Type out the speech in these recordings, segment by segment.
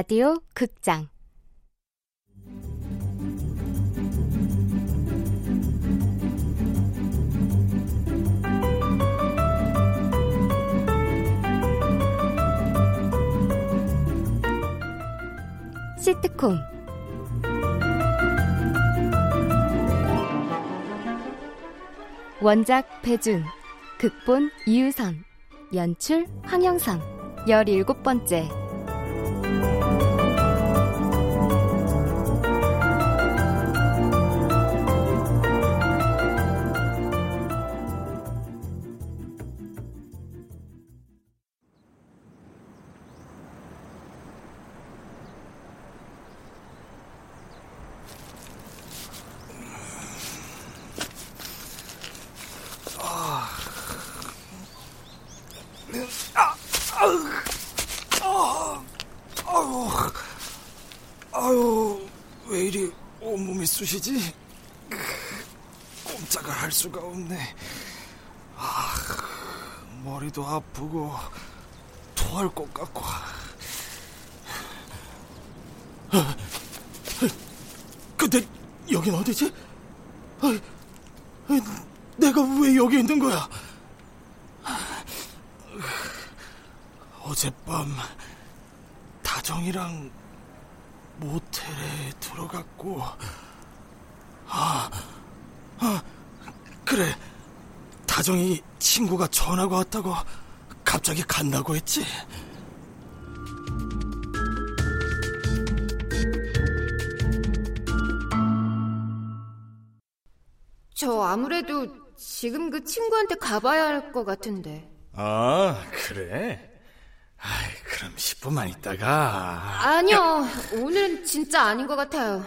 라디오 극장. 시트콤. 원작 배준 극본 이유선 연출 황영선 17번째 꼼짝을 할 수가 없네. 아, 머리도 아프고 토할 것 같고. 아, 근데 여긴 어디지? 아, 내가 왜 여기 있는 거야? 어젯밤 다정이랑 모텔에 들어갔고 아, 아, 그래. 다정이 친구가 전화가 왔다고 갑자기 간다고 했지. 저 아무래도 지금 그 친구한테 가봐야 할 것 같은데. 아, 그래? 아이, 그럼 10분만 있다가. 아니요, 야. 오늘은 진짜 아닌 것 같아요.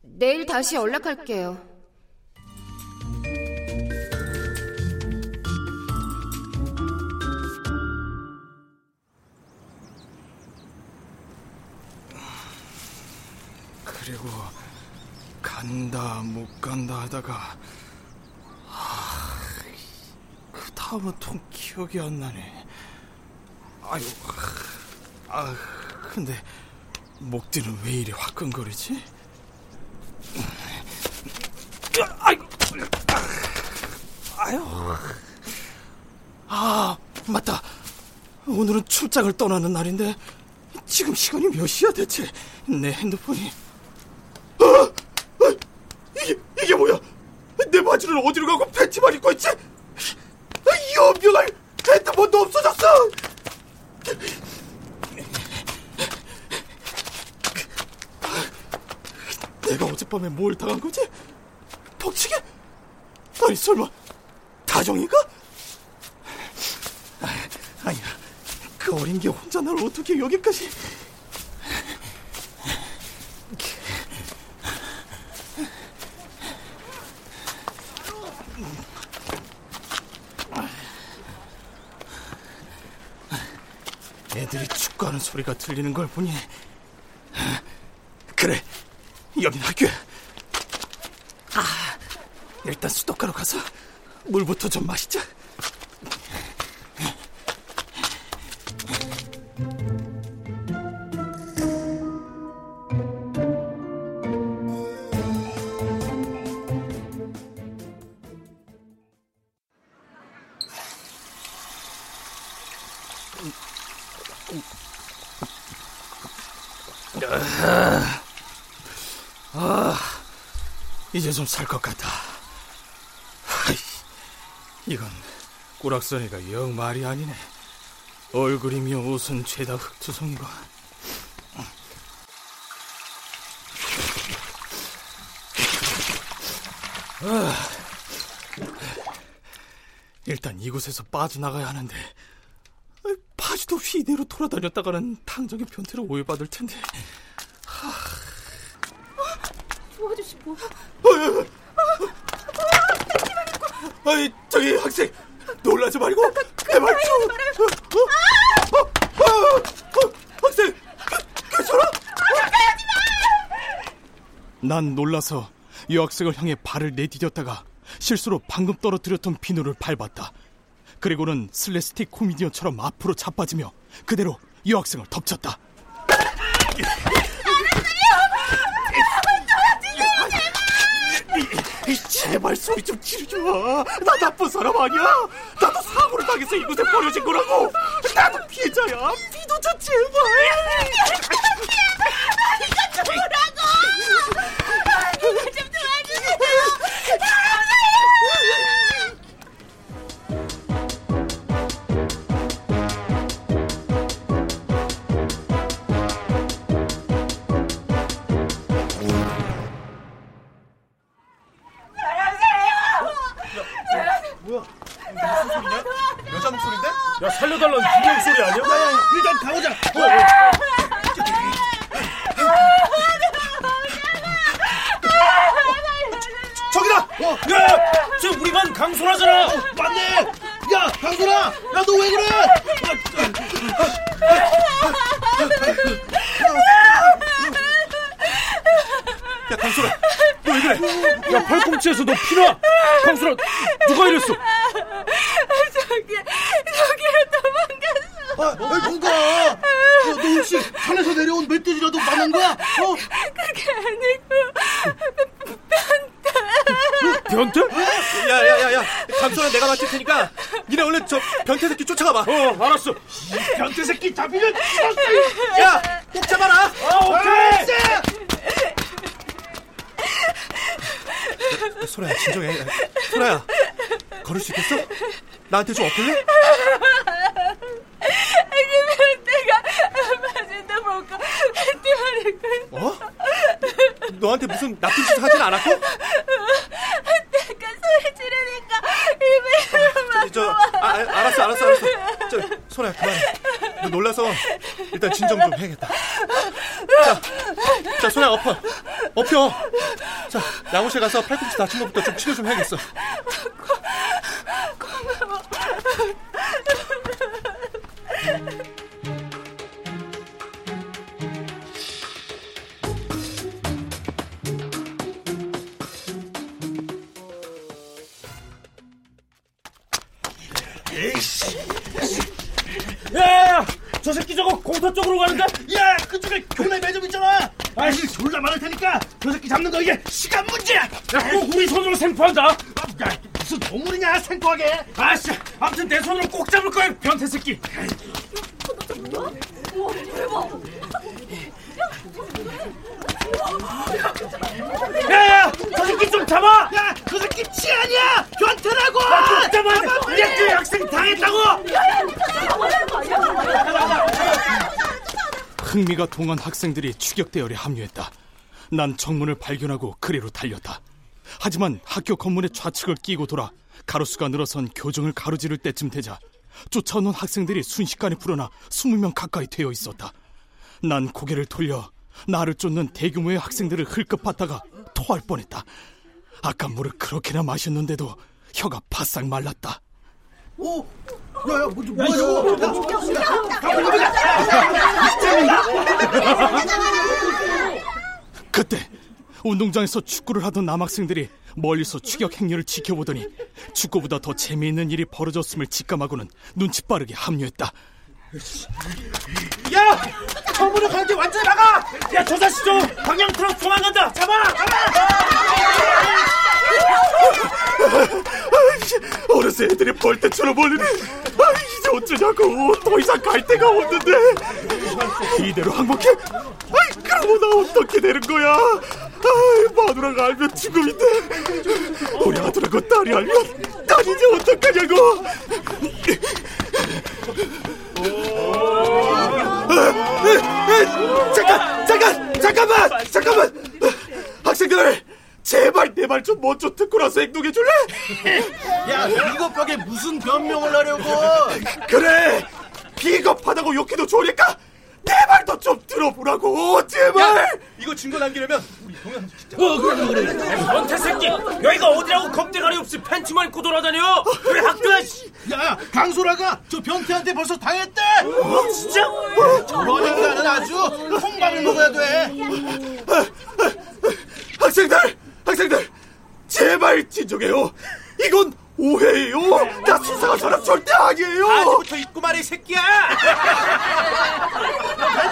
내일 다시 연락할게요. 간다 못 간다 하다가 아, 그 다음은 통 기억이 안 나네. 아유, 아 근데 목 뒤는 왜 이리 화끈거리지? 아이고, 아유. 아, 맞다. 오늘은 출장을 떠나는 날인데 지금 시간이 몇 시야 대체? 내 핸드폰이. 아, 아, 이게 이게 뭐야? 내 바지를 어디로 가고 팬티만 입고 있지? 이 연병할 핸드폰도 없어졌어. 내가 어젯밤에 뭘 당한 거지? 벅치게? 아니 설마 다정이가? 아, 아니야 그 어린 게 혼자 날 어떻게 여기까지 축구하는 소리가 들리는 걸 보니 그래 여긴 학교야 아 일단 수도가로 가서 물부터 좀 마시자. 이제 좀 살 것 같아. 이건 꾸락선이가 영 말이 아니네. 얼굴이며 옷은 죄다 흙투성이고. 아, 일단 이곳에서 빠져나가야 하는데 바지도 휘대로 돌아다녔다가는 당장의 변태로 오해받을 텐데. 하... 어, 저 아저씨 뭐? 아이 저기 학생 놀라지 말고 내말 좀. 어? 어? 어? 어? 학생 괜찮아? 난 놀라서 여학생을 향해 발을 내디뎠다가 실수로 방금 떨어뜨렸던 비누를 밟았다. 그리고는 슬래스틱 코미디언처럼 앞으로 자빠지며 그대로 여학생을 덮쳤다. 제발 소리 좀 지르지 마. 나 나쁜 사람 아니야. 나도 사고를 당해서 이곳에 버려진 거라고. 나도 피해자야. 믿어줘 제발. 이거 뭐라고? 누가 좀 도와주세요. 너 왜 그래? 야 팔꿈치에서 너 피나? 강소라, 누가 이랬어? 저기 저기를 도망갔어. 아, 아 뭔가? 야, 너 혹시 산에서 내려온 멧돼지라도 만난 거야? 어? 그게 아니고 변태? 야야 야 야, 강소라 내가 맡을 테니까 니네 얼른 저 변태 새끼 쫓아가 봐. 어, 알았어. 변태 새끼 잡히면 죽었어. 야, 꼭 잡아라. 아, 오케이. 소라야 진정해. 소라야, 걸을 수 있겠어? 나한테 좀 엎을래? 내가 마진도 먹고 입고 있어. 어? 너한테 무슨 나쁜 짓 하진 않았고? 내가 소리 지르니까 입에 막 저, 아, 아, 알았어, 알았어, 알았어. 저, 소라야, 그만해. 너 놀라서 일단 진정 좀 해야겠다. 자, 자, 소라야, 엎어. 엎혀. 자, 양호실 가서 팔꿈치 다친 것부터 좀 치료 좀 해야겠어. 야, 야, 야, 저 새끼 저거 공터 쪽으로 가는데? 야, 그쪽에 교내 매점 있잖아. 아이씨, 졸라 많을 테니까 저 새끼 잡는 거 이게 시간 문제야. 야, 꼭 우리 손으로 생포한다. 야, 무슨 동물이냐, 생소하게. 아씨, 아무튼 내 손으로 꼭 잡을 거야, 변태 새끼. 야, 야, 저 새끼 좀 잡아. 야, 저 새끼 치아니야. 변태라고. 잡아. 야, 그 학생 당했다고. 흥미가 동한 학생들이 추격 대열에 합류했다. 난 정문을 발견하고 그리로 달렸다. 하지만 학교 건물의 좌측을 끼고 돌아 가로수가 늘어선 교정을 가로지를 때쯤 되자 쫓아오는 학생들이 순식간에 불어나 20명 가까이 되어 있었다. 난 고개를 돌려 나를 쫓는 대규모의 학생들을 흘끗 봤다가 토할 뻔했다. 아까 물을 그렇게나 마셨는데도 혀가 바싹 말랐다. 오, 야, 야, 뭐, 뭐야, 저거. 그때 운동장에서 축구를 하던 남학생들이 멀리서 추격 행렬을 지켜보더니 축구보다 더 재미있는 일이 벌어졌음을 직감하고는 눈치 빠르게 합류했다. 야, 정문을 가는데 완전히 막아. 야, 저 자식 좀 방향 틀어 도망간다. 잡아. 아이씨, 어느새 애들이 벌떼처럼 몰리네. 아, 이제 어쩌냐고. 더 이상 갈 데가 없는데. 이대로 항복해? 아이, 그러고 나 어떻게 되는 거야? 아이, 마누라가 알면 죽음인데. 우리 아들하고 딸이 알면 난 이제 어떡하냐고. 제발 좀 먼저 듣고 나서 행동해 줄래? 야, 이것밖에 무슨 변명을 하려고. 그래, 비겁하다고 욕해도 좋으니까 내 말도 좀 들어보라고, 제발. 이거 증거 남기려면 우리 동영 진짜. 어, 그래, 그래, 그래. 변태 새끼. 여기가 어디라고 겁대가리 없이 팬티만 입고 돌아다녀. 왜 학교야? 씨. 야, 강소라가 저 변태한테 벌써 당했대. 어, 진짜? 저런 인간은 아주 콩밥을 먹어야 돼. 학생들, 학생들, 제발 진정해요. 이건 오해예요. 나 수상한 사람 절대 아니에요. 아직부터 입고 말해, 이 새끼야.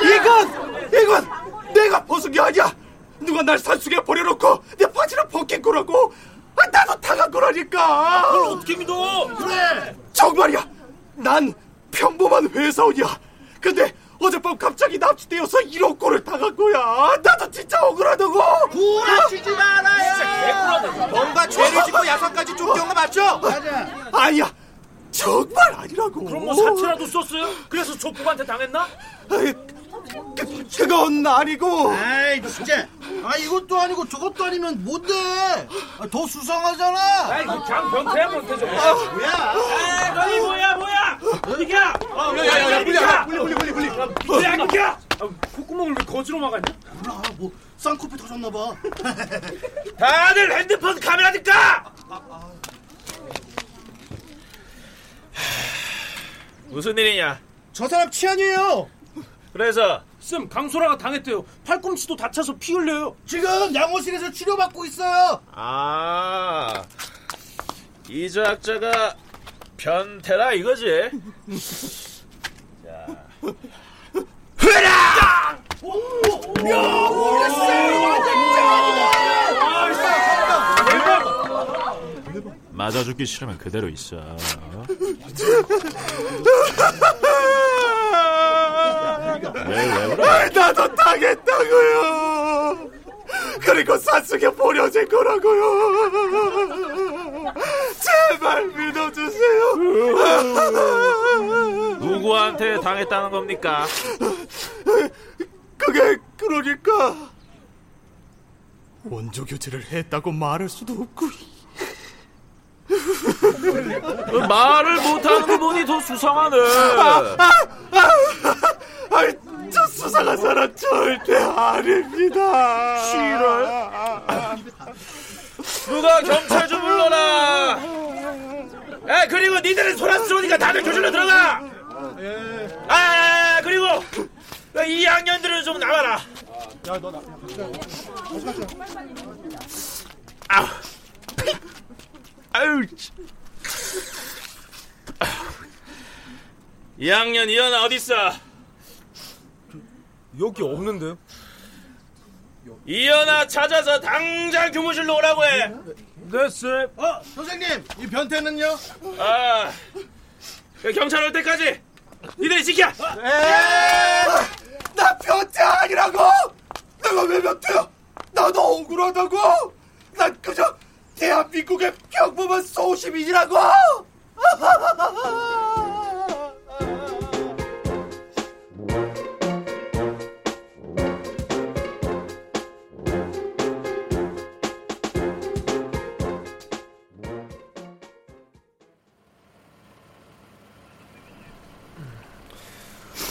이건 이건 내가 벗은 게 아니야. 누가 날 산속에 버려놓고 내 바지를 벗긴 거라고. 아, 나도 당한 거라니까. 그걸 어떻게 믿어? 그래. 정말이야. 난 평범한 회사원이야. 근데 어젯밤 갑자기 납치되어서 이런 꼴을 당한 거야. 나도 진짜 억울하다고. 구라치지 말아요. 진짜 개꿀하네. 뭔가 죄를 짓고 야산까지 쫓겨온 거 맞죠? 맞아. 아니야. 정말 아니라고. 그럼 뭐 사채라도 썼어요? 그래서 조폭한테 당했나? 아이, 그, 그건 아니고. 아이 진짜. 아 이것도 아니고 저것도 아니면 뭔데? 아, 더 수상하잖아. 아이 그 그냥 변태야 변태죠. 뭐야? 아, 너희 뭐야 뭐야? 어, 야야야 불리야 불리 불리 불리 불리. 야 비켜! 아, 콧구멍을 왜 거지로 막았냐? 몰라 뭐 쌍코피 터졌나 봐. 다들 핸드폰 카메라 니까 무슨 일이냐? 저 사람 치안이에요. 그래서 쌤 강소라가 당했대요. 팔꿈치도 다쳐서 피 흘려요. 지금 양호실에서 치료받고 있어요. 아 이조학자가 변태라 이거지? 맞아 죽기 싫으면 그대로 있어. 왜왜 그래? 아, 나도 당했다고요. 그리고 산속에 버려진 거라고요. 제발 믿어주세요. 누구한테 당했다는 겁니까? 그게 그러니까 원조 교체를 했다고 말할 수도 없고 말을 못하는 거 보니 더 수상하네. 아이, 저 수상한 사람 절대 아닙니다. 싫어요? 누가 경찰 좀 불러라. 아 그리고 니들은 소란 스러우니까 다들 교실로 들어가. 아 그리고 이 학년들은 좀 나와라. 아우. 아유. 치. 아우. 2학년 이현아 어딨어? 여기 없는데요? 이현아 찾아서 당장 교무실로 오라고 해. 네 쌤. 어 선생님 이 변태는요? 아, 경찰 올 때까지 니들이 지켜. 나 변태 아니라고! 내가 왜 변태야? 나도 억울하다고! 난 그저 대한민국의 평범한 소시민이라고!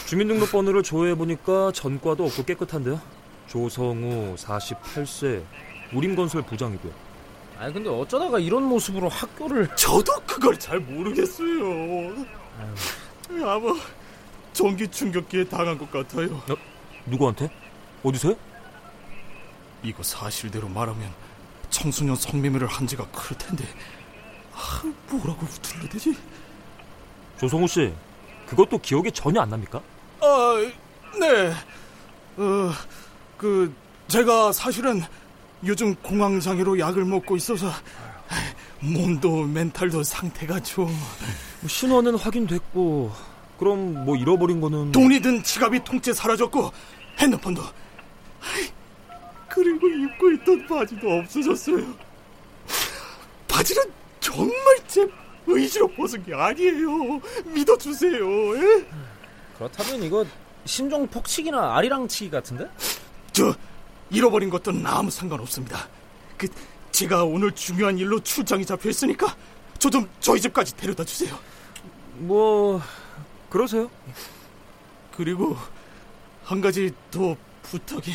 주민등록번호를 조회해보니까 전과도 없고 깨끗한데요. 조성우 48세 우림건설 부장이고요. 아니 근데 어쩌다가 이런 모습으로 학교를 저도 그걸 잘 모르겠어요. 아마 전기 충격기에 당한 것 같아요. 누구한테? 어디서요? 이거 사실대로 말하면 청소년 성매매를 한 지가 클 텐데 아, 뭐라고 둘러대지? 조성우 씨, 그것도 기억이 전혀 안 납니까? 아, 네. 어, 그 제가 사실은 요즘 공황 장애로 약을 먹고 있어서 몸도 멘탈도 상태가 좀뭐 신원은 확인됐고, 그럼 뭐 잃어버린 거는 돈이 든 지갑이 통째 사라졌고 핸드폰도 그리고 입고 있던 바지도 없어졌어요. 바지는 정말 제 의지로 벗은 게 아니에요. 믿어주세요. 예? 그렇다면 이거 심정 폭치기나 아리랑치기 같은데? 저 잃어버린 것들은 아무 상관없습니다. 그 제가 오늘 중요한 일로 출장이 잡혀 있으니까 저 좀 저희 집까지 데려다 주세요. 뭐 그러세요? 그리고 한 가지 더 부탁이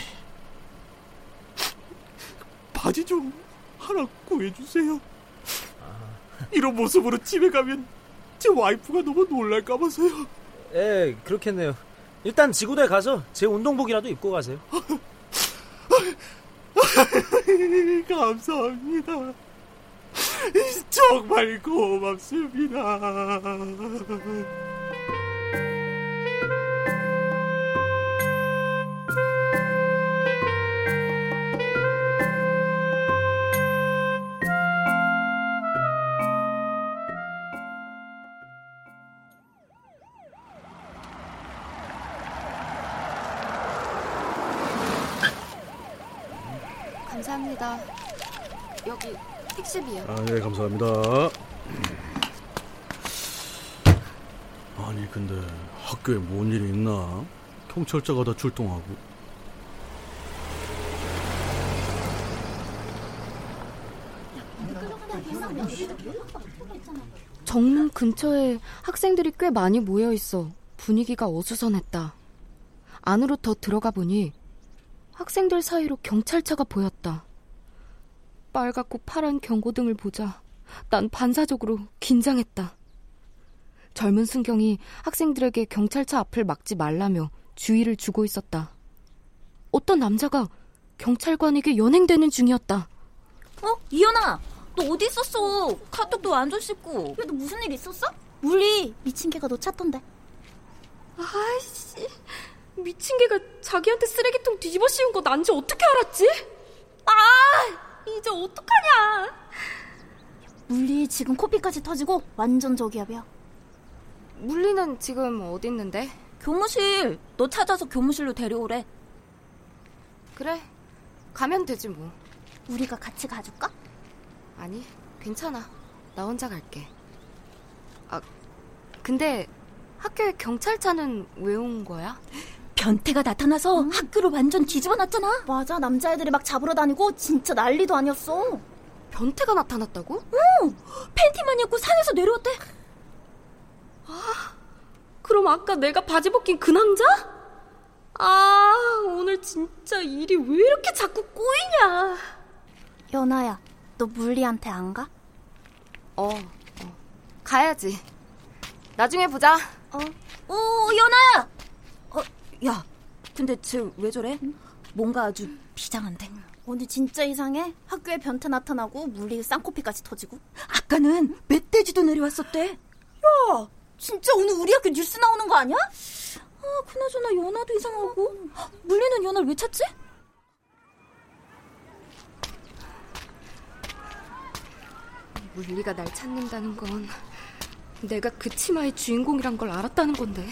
바지 좀 하나 구해주세요. 이런 모습으로 집에 가면 제 와이프가 너무 놀랄까 봐서요. 예, 그렇겠네요. 일단 지구대 가서 제 운동복이라도 입고 가세요. 감사합니다. 정말 고맙습니다. 감사합니다. 아니, 근데 학교에 뭔 일이 있나? 경찰차가 다 출동하고. 정문 근처에 학생들이 꽤 많이 모여 있어 분위기가 어수선했다. 안으로 더 들어가 보니 학생들 사이로 경찰차가 보였다. 빨갛고 파란 경고등을 보자 난 반사적으로 긴장했다. 젊은 순경이 학생들에게 경찰차 앞을 막지 말라며 주의를 주고 있었다. 어떤 남자가 경찰관에게 연행되는 중이었다. 어? 이현아, 너 어디 있었어? 카톡도 완전 씹고. 야, 너 무슨 일 있었어? 물리 미친 개가 너 찾던데. 아이씨, 미친 개가 자기한테 쓰레기통 뒤집어 씌운 거 난지 어떻게 알았지? 아, 이제 어떡하냐? 물리 지금 코피까지 터지고 완전 저기압이야. 물리는 지금 어디 있는데? 교무실. 너 찾아서 교무실로 데려오래. 그래, 가면 되지 뭐. 우리가 같이 가줄까? 아니, 괜찮아. 나 혼자 갈게. 아, 근데 학교에 경찰차는 왜 온 거야? 변태가 나타나서 응? 학교를 완전 뒤집어 놨잖아. 맞아, 남자애들이 막 잡으러 다니고 진짜 난리도 아니었어. 변태가 나타났다고? 응, 팬티만 입고 산에서 내려왔대. 아, 그럼 아까 내가 바지 벗긴 그 남자? 아, 오늘 진짜 일이 왜 이렇게 자꾸 꼬이냐. 연아야, 너 물리한테 안 가? 어, 어. 가야지. 나중에 보자. 어. 오, 연아야! 어, 야, 근데 쟤 왜 저래? 응? 뭔가 아주 비장한데. 오늘 진짜 이상해. 학교에 변태 나타나고 물리 쌍코피까지 터지고. 아까는 멧돼지도 내려왔었대. 야, 진짜 오늘 우리 학교 뉴스 나오는 거 아니야? 아, 그나저나 연아도 이상하고. 물리는 연아를 왜 찾지? 물리가 날 찾는다는 건 내가 그 치마의 주인공이란 걸 알았다는 건데.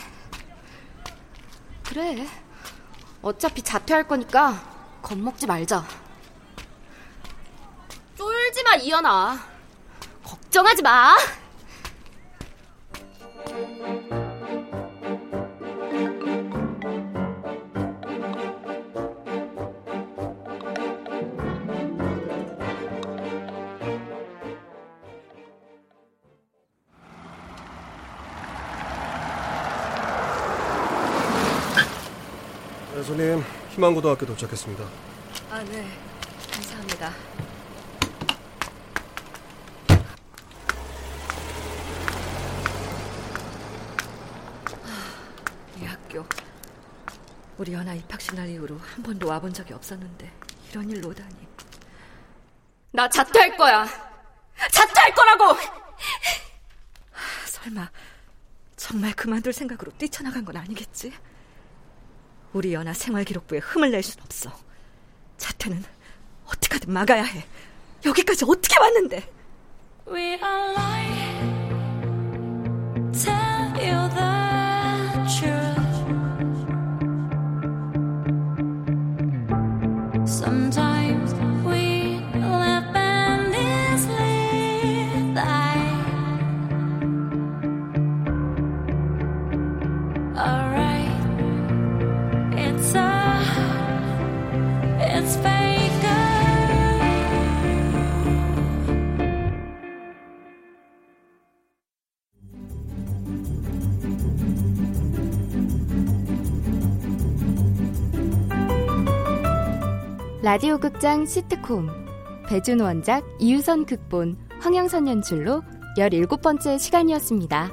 그래. 어차피 자퇴할 거니까 겁먹지 말자. 마, 이현아. 걱정하지 마. 네, 손님, 희망고등학교 도착했습니다. 아, 네. 감사합니다. 이 학교. 우리 연아 입학식 날 이후로 한 번도 와본 적이 없었는데 이런 일로 오다니. 나 자퇴할 거야. 자퇴할 거라고! 설마 정말 그만둘 생각으로 뛰쳐나간 건 아니겠지? 우리 연아 생활기록부에 흠을 낼 순 없어. 자퇴는 어떻게든 막아야 해. 여기까지 어떻게 왔는데? 라디오 극장 시트콤 배준 원작 이유선 극본 황영선 연출로 17번째 시간이었습니다.